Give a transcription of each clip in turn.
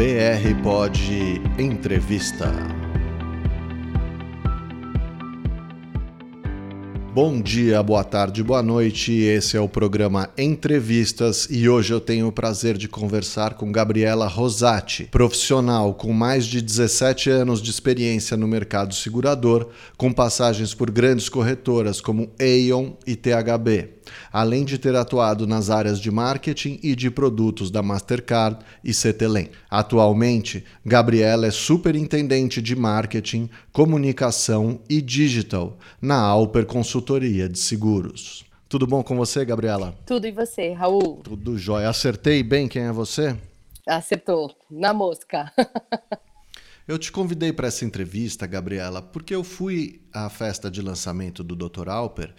BR Pod Entrevista. Bom dia, boa tarde, boa noite. Esse é o programa Entrevistas e hoje eu tenho o prazer de conversar com Gabriela Rosati, profissional com mais de 17 anos de experiência no mercado segurador, com passagens por grandes corretoras como Aon e THB além de ter atuado nas áreas de marketing e de produtos da Mastercard e Cetelem. Atualmente, Gabriela é superintendente de marketing, comunicação e digital na Alper Consultoria de Seguros. Tudo bom com você, Gabriela? Tudo e você, Raul? Tudo jóia. Acertei bem quem é você? Acertou, na mosca. Eu te convidei para essa entrevista, Gabriela, porque eu fui à festa de lançamento do Dr. Alper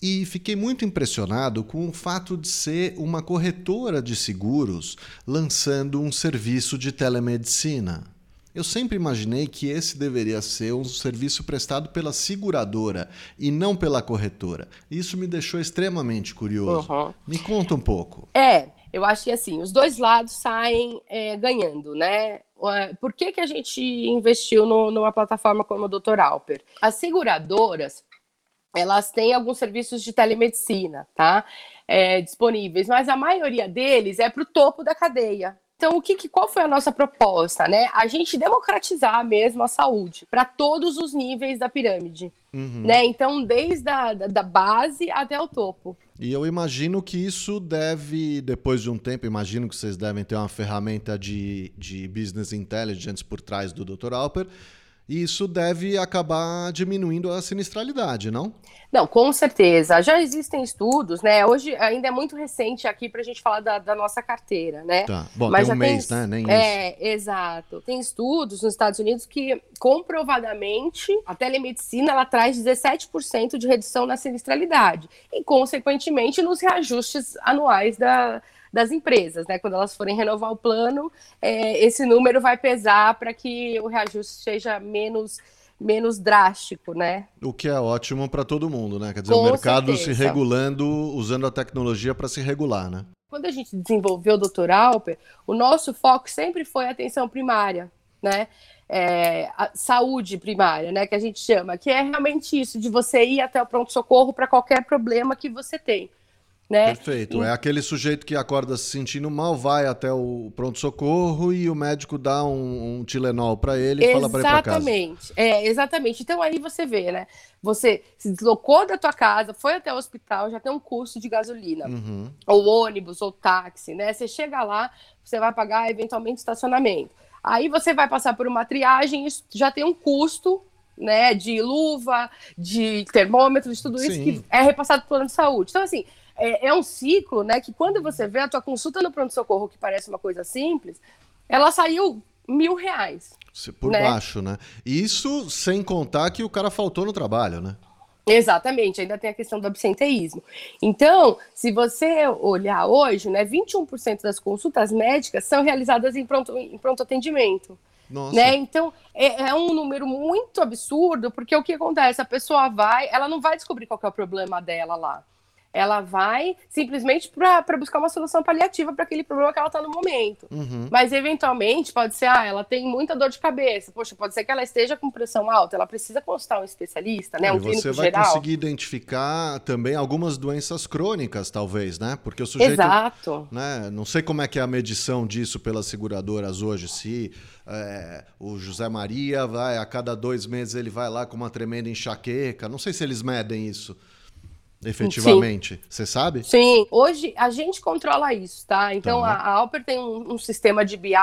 e fiquei muito impressionado com o fato de ser uma corretora de seguros lançando um serviço de telemedicina. Eu sempre imaginei que esse deveria ser um serviço prestado pela seguradora e não pela corretora. Isso me deixou extremamente curioso. Uhum. Me conta um pouco. É, eu acho que assim, os dois lados saem é, ganhando, né? Por que, que a gente investiu no, numa plataforma como o Dr. Alper? As seguradoras elas têm alguns serviços de telemedicina, tá? É, disponíveis, mas a maioria deles é para o topo da cadeia. Então, o que, qual foi a nossa proposta, né? A gente democratizar mesmo a saúde para todos os níveis da pirâmide, uhum. né? Então, desde a da base até o topo. E eu imagino que isso deve, depois de um tempo, imagino que vocês devem ter uma ferramenta de, de business intelligence por trás do Dr. Alper, e isso deve acabar diminuindo a sinistralidade, não? Não, com certeza. Já existem estudos, né? Hoje ainda é muito recente aqui para a gente falar da, da, nossa carteira, né? Tá. Bom, Mas tem um mês, tem, né? Nem é, isso. exato. Tem estudos nos Estados Unidos que comprovadamente a telemedicina ela traz 17% de redução na sinistralidade e, consequentemente, nos reajustes anuais da, das empresas, né? Quando elas forem renovar o plano, é, esse número vai pesar para que o reajuste seja menos menos drástico, né? O que é ótimo para todo mundo, né? Quer dizer, Com o mercado certeza. se regulando, usando a tecnologia para se regular, né? Quando a gente desenvolveu o Dr. Alper, o nosso foco sempre foi a atenção primária, né? É, saúde primária, né? Que a gente chama, que é realmente isso, de você ir até o pronto-socorro para qualquer problema que você tem. Né? Perfeito. E... É aquele sujeito que acorda se sentindo mal, vai até o pronto-socorro e o médico dá um, um Tilenol para ele e fala para ir para casa. Exatamente. É, exatamente. Então aí você vê, né? Você se deslocou da tua casa, foi até o hospital, já tem um custo de gasolina, uhum. ou ônibus, ou táxi, né? Você chega lá, você vai pagar eventualmente estacionamento. Aí você vai passar por uma triagem, isso já tem um custo né, de luva, de termômetro, de tudo Sim. isso que é repassado para plano de saúde. Então, assim, é, é, um ciclo, né? Que quando você vê a tua consulta no pronto-socorro, que parece uma coisa simples, ela saiu mil reais. Por né? baixo, né? Isso sem contar que o cara faltou no trabalho, né? Exatamente, ainda tem a questão do absenteísmo. Então, se você olhar hoje, né, 21% das consultas médicas são realizadas em pronto, em pronto atendimento. Nossa. Né? Então, é, é, um número muito absurdo, porque o que acontece? A pessoa vai, ela não vai descobrir qual é o problema dela lá ela vai simplesmente para buscar uma solução paliativa para aquele problema que ela está no momento. Uhum. Mas, eventualmente, pode ser, ah, ela tem muita dor de cabeça. Poxa, pode ser que ela esteja com pressão alta, ela precisa consultar um especialista, né? Um e você vai geral. conseguir identificar também algumas doenças crônicas, talvez, né? Porque o sujeito. Exato. Né, não sei como é que é a medição disso pelas seguradoras hoje, se é, o José Maria vai, a cada dois meses ele vai lá com uma tremenda enxaqueca. Não sei se eles medem isso efetivamente. Você sabe? Sim, hoje a gente controla isso, tá? Então tá. a, a Alper tem um, um, sistema de BI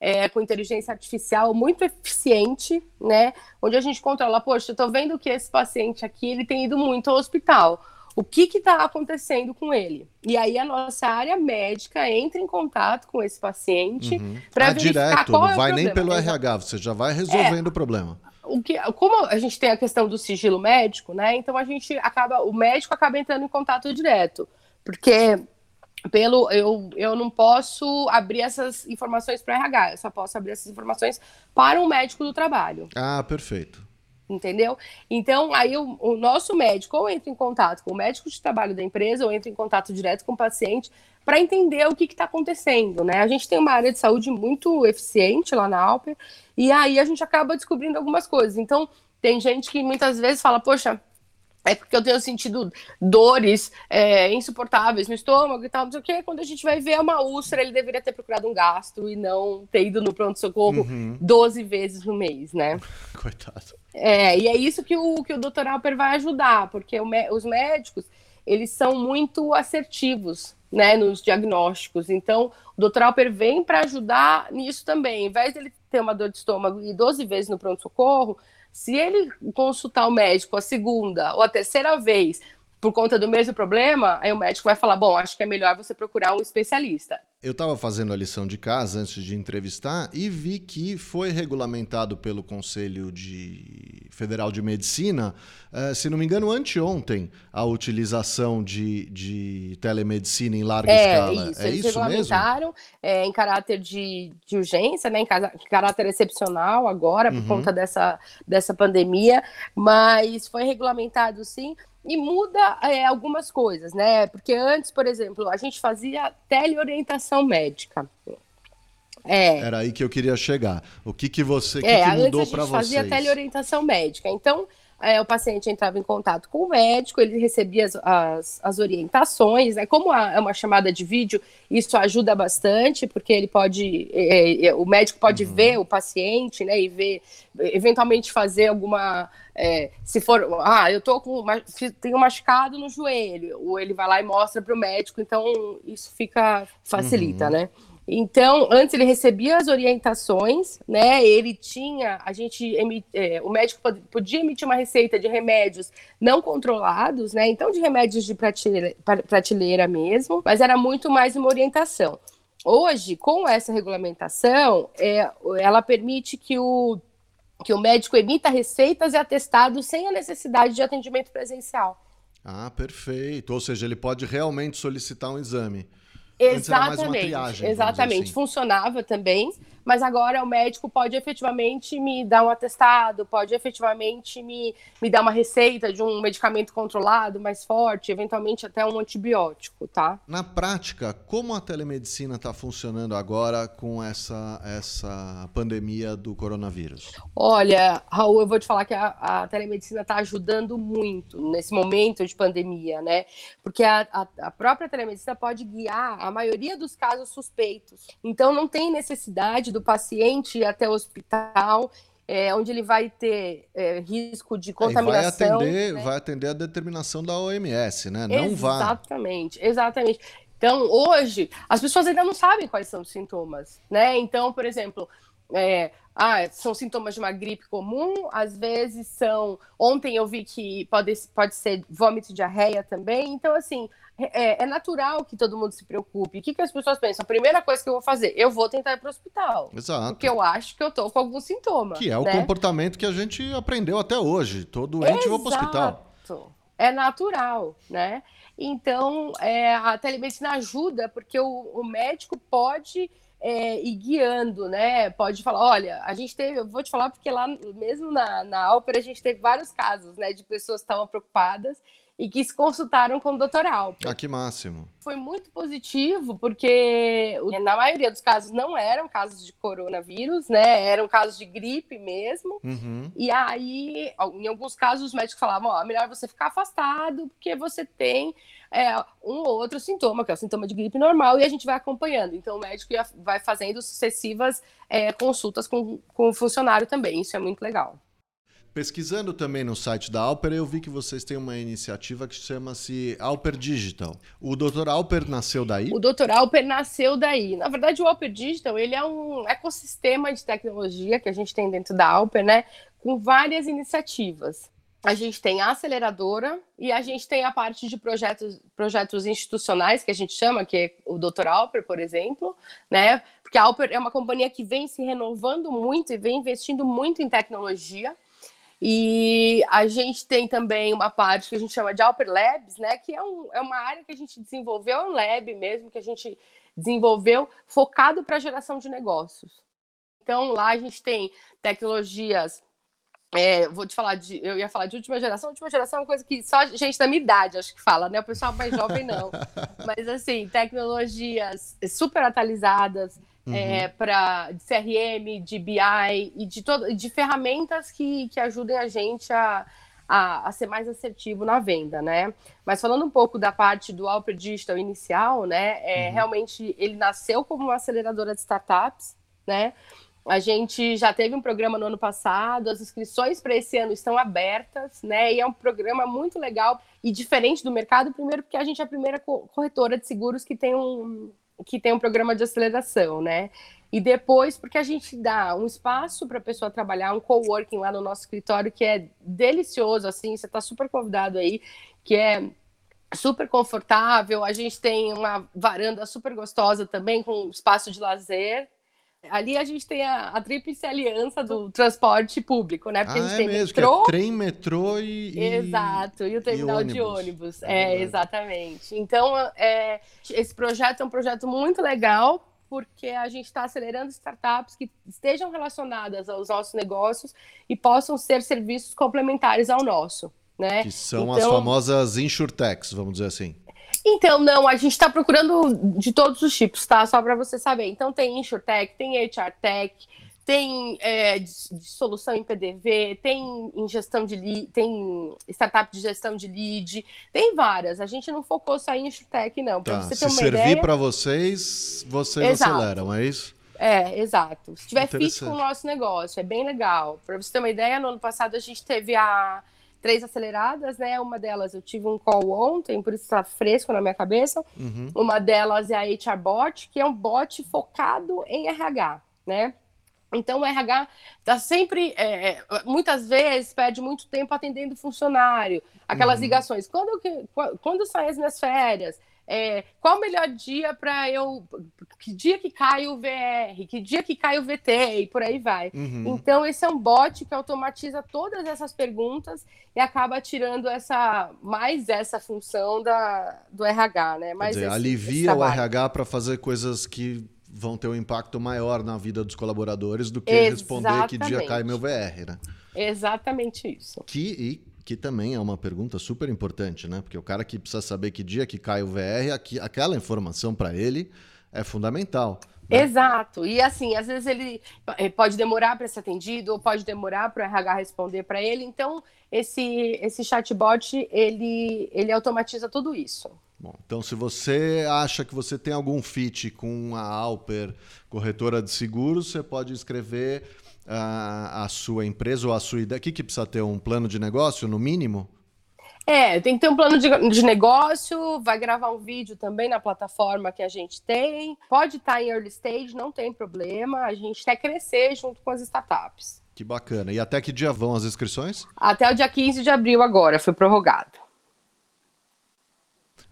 é, com inteligência artificial muito eficiente, né? Onde a gente controla, poxa, eu tô vendo que esse paciente aqui ele tem ido muito ao hospital. O que está acontecendo com ele? E aí a nossa área médica entra em contato com esse paciente uhum. para ah, verificar direto, qual não é vai nem pelo RH, você já vai resolvendo é, o problema o que, como a gente tem a questão do sigilo médico, né? Então a gente acaba, o médico acaba entrando em contato direto, porque pelo eu, eu não posso abrir essas informações para RH, eu só posso abrir essas informações para um médico do trabalho. Ah, perfeito. entendeu? Então, aí o, o, nosso médico ou entra em contato com o médico de trabalho da empresa ou entra em contato direto com o paciente para entender o que está acontecendo, né? A gente tem uma área de saúde muito eficiente lá na Alper e aí a gente acaba descobrindo algumas coisas. Então, tem gente que muitas vezes fala, poxa, é porque eu tenho sentido dores é, insuportáveis no estômago e tal, não sei o quê. Quando a gente vai ver uma úlcera, ele deveria ter procurado um gastro e não ter ido no pronto-socorro uhum. 12 vezes no mês, né? Coitado. É, e é isso que o, que o Dr. Alper vai ajudar, porque o, os médicos, eles são muito assertivos, né, nos diagnósticos. Então, o Dr. Alper vem para ajudar nisso também. Em vez dele ter uma dor de estômago e 12 vezes no pronto-socorro, se ele consultar o médico a segunda ou a terceira vez por conta do mesmo problema, aí o médico vai falar: bom, acho que é melhor você procurar um especialista. Eu estava fazendo a lição de casa antes de entrevistar e vi que foi regulamentado pelo Conselho de Federal de Medicina, uh, se não me engano, anteontem, a utilização de, de telemedicina em larga é, escala. Isso, é eles isso regulamentaram é, em caráter de, de urgência, né, em, em caráter excepcional agora, por uhum. conta dessa, dessa pandemia, mas foi regulamentado sim e muda é, algumas coisas, né? Porque antes, por exemplo, a gente fazia teleorientação médica. É. Era aí que eu queria chegar. O que, que você que, é, que mudou para vocês? fazia teleorientação médica. Então, é, o paciente entrava em contato com o médico, ele recebia as, as, as orientações, né? Como a, é uma chamada de vídeo, isso ajuda bastante, porque ele pode, é, é, o médico pode uhum. ver o paciente, né? E ver, eventualmente fazer alguma, é, se for, ah, eu tô com, tenho machucado no joelho, ou ele vai lá e mostra para o médico, então isso fica, facilita, uhum. né? Então, antes ele recebia as orientações, né? Ele tinha, a gente, é, o médico podia emitir uma receita de remédios não controlados, né? Então, de remédios de prateleira, prateleira mesmo, mas era muito mais uma orientação. Hoje, com essa regulamentação, é, ela permite que o, que o médico emita receitas e atestados sem a necessidade de atendimento presencial. Ah, perfeito. Ou seja, ele pode realmente solicitar um exame. Exatamente, triagem, exatamente. Assim. Funcionava também, mas agora o médico pode efetivamente me dar um atestado, pode efetivamente me, me dar uma receita de um medicamento controlado mais forte, eventualmente até um antibiótico, tá? Na prática, como a telemedicina está funcionando agora com essa, essa pandemia do coronavírus? Olha, Raul, eu vou te falar que a, a telemedicina está ajudando muito nesse momento de pandemia, né? Porque a, a, a própria telemedicina pode guiar a maioria dos casos suspeitos. Então, não tem necessidade do paciente até o hospital é, onde ele vai ter é, risco de contaminação. vai, atender, né? vai atender a determinação da OMS, né? Não exatamente, vá. Exatamente, exatamente. Então, hoje, as pessoas ainda não sabem quais são os sintomas, né? Então, por exemplo, é, ah, são sintomas de uma gripe comum, às vezes são. Ontem eu vi que pode, pode ser vômito e diarreia também. Então, assim, é, é, natural que todo mundo se preocupe. O que, que as pessoas pensam? A primeira coisa que eu vou fazer, eu vou tentar ir para o hospital. Exato. Porque eu acho que eu estou com algum sintoma. Que é o né? comportamento que a gente aprendeu até hoje. Todo doente Exato. vai para o hospital. É natural, né? Então, é, a telemedicina ajuda porque o, o médico pode é, ir guiando, né? Pode falar, olha, a gente teve, eu vou te falar porque lá mesmo na, na ópera a gente teve vários casos, né, de pessoas que estavam preocupadas e que se consultaram com o. Alper. Ah, que máximo. Foi muito positivo, porque na maioria dos casos não eram casos de coronavírus, né? Eram casos de gripe mesmo. Uhum. E aí, em alguns casos, os médicos falavam: ó, melhor você ficar afastado, porque você tem é, um ou outro sintoma, que é o sintoma de gripe normal, e a gente vai acompanhando. Então, o médico vai fazendo sucessivas é, consultas com, com o funcionário também. Isso é muito legal. Pesquisando também no site da Alper, eu vi que vocês têm uma iniciativa que chama-se Alper Digital. O Dr. Alper nasceu daí? O Dr. Alper nasceu daí. Na verdade, o Alper Digital ele é um ecossistema de tecnologia que a gente tem dentro da Alper, né? Com várias iniciativas. A gente tem a aceleradora e a gente tem a parte de projetos, projetos institucionais, que a gente chama, que é o Dr. Alper, por exemplo, né? Porque a Alper é uma companhia que vem se renovando muito e vem investindo muito em tecnologia. E a gente tem também uma parte que a gente chama de Alper Labs, né? Que é, um, é uma área que a gente desenvolveu, é um lab mesmo, que a gente desenvolveu focado para geração de negócios. Então, lá a gente tem tecnologias é, vou te falar de. Eu ia falar de última geração. Última geração é uma coisa que só gente da minha idade acho que fala, né? O pessoal mais jovem não. Mas assim, tecnologias super atualizadas uhum. é, para CRM, de BI e de, todo, de ferramentas que, que ajudem a gente a, a, a, ser mais assertivo na venda, né? Mas falando um pouco da parte do Alper Digital inicial, né? É, uhum. Realmente ele nasceu como uma aceleradora de startups, né? A gente já teve um programa no ano passado, as inscrições para esse ano estão abertas, né? E é um programa muito legal e diferente do mercado, primeiro porque a gente é a primeira corretora de seguros que tem um, que tem um programa de aceleração, né? E depois, porque a gente dá um espaço para a pessoa trabalhar, um coworking lá no nosso escritório, que é delicioso, assim, você está super convidado aí, que é super confortável. A gente tem uma varanda super gostosa também, com espaço de lazer, Ali a gente tem a, a tríplice aliança do transporte público, né? Porque ah, a gente é tem mesmo, metrô. É trem, metrô e. Exato, e o terminal e ônibus. de ônibus. É, é exatamente. Então, é, esse projeto é um projeto muito legal, porque a gente está acelerando startups que estejam relacionadas aos nossos negócios e possam ser serviços complementares ao nosso. Né? Que são então, as famosas insurtechs, vamos dizer assim. Então, não, a gente está procurando de todos os tipos, tá? Só para você saber. Então, tem InsurTech, tem HRTech, tem é, solução em PDV, tem em gestão de lead, tem startup de gestão de lead, tem várias. A gente não focou só em InsurTech, não. Pra tá. você ter Se servir para vocês, vocês exato. aceleram, é isso? É, exato. Se tiver fit com o nosso negócio, é bem legal. Para você ter uma ideia, no ano passado a gente teve a três aceleradas, né? Uma delas eu tive um call ontem, por isso está fresco na minha cabeça. Uhum. Uma delas é a HR Bot, que é um bot focado em RH, né? Então, o RH está sempre, é, é, muitas vezes, perde muito tempo atendendo funcionário, aquelas uhum. ligações. Quando, quando saem as minhas férias? É, qual o melhor dia para eu. Que dia que cai o VR? Que dia que cai o VT? E por aí vai. Uhum. Então, esse é um bot que automatiza todas essas perguntas e acaba tirando essa mais essa função da, do RH, né? Mais dizer, esse, alivia esse o RH para fazer coisas que vão ter um impacto maior na vida dos colaboradores do que Exatamente. responder que dia cai meu VR, né? Exatamente isso. Que, e que também é uma pergunta super importante, né? Porque o cara que precisa saber que dia que cai o VR, aqui, aquela informação para ele é fundamental. Né? Exato. E assim, às vezes ele eh, pode demorar para ser atendido ou pode demorar para o RH responder para ele. Então, esse esse chatbot, ele ele automatiza tudo isso. Bom, então se você acha que você tem algum fit com a Alper, corretora de seguros, você pode escrever a, a sua empresa ou a sua ideia? O que, que precisa ter? Um plano de negócio, no mínimo? É, tem que ter um plano de, de, negócio, vai gravar um vídeo também na plataforma que a gente tem. Pode estar em early stage, não tem problema. A gente quer crescer junto com as startups. Que bacana. E até que dia vão as inscrições? Até o dia 15 de abril agora, foi prorrogado.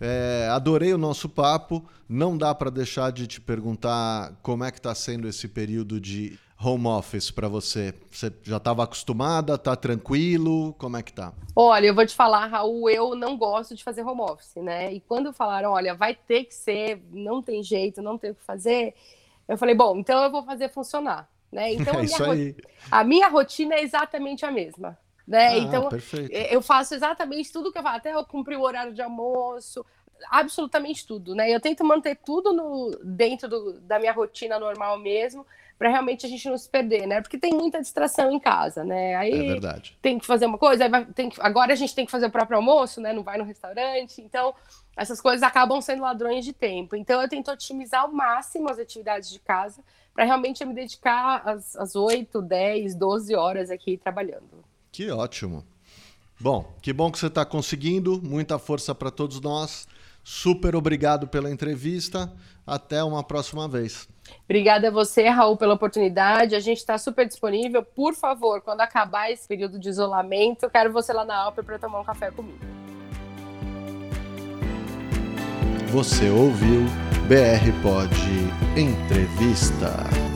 É, adorei o nosso papo. Não dá para deixar de te perguntar como é que está sendo esse período de home office para você? Você já estava acostumada? Tá tranquilo? Como é que tá? Olha, eu vou te falar, Raul, eu não gosto de fazer home office, né? E quando falaram, olha, vai ter que ser, não tem jeito, não tem o que fazer, eu falei, bom, então eu vou fazer funcionar, né? Então é a, minha a minha rotina é exatamente a mesma. Né? Ah, então, perfeito. eu faço exatamente tudo que eu faço, até eu cumprir o horário de almoço, absolutamente tudo, né? Eu tento manter tudo no, dentro do, da minha rotina normal mesmo, para realmente a gente não se perder, né? Porque tem muita distração em casa, né? Aí é verdade. tem que fazer uma coisa, vai, tem que, agora a gente tem que fazer o próprio almoço, né? Não vai no restaurante, então essas coisas acabam sendo ladrões de tempo. Então eu tento otimizar ao máximo as atividades de casa para realmente me dedicar às, às 8, 10, 12 horas aqui trabalhando. Que ótimo. Bom, que bom que você está conseguindo. Muita força para todos nós. Super obrigado pela entrevista. Até uma próxima vez. Obrigada a você, Raul, pela oportunidade. A gente está super disponível. Por favor, quando acabar esse período de isolamento, eu quero você lá na Alper para tomar um café comigo. Você ouviu BR Pod Entrevista.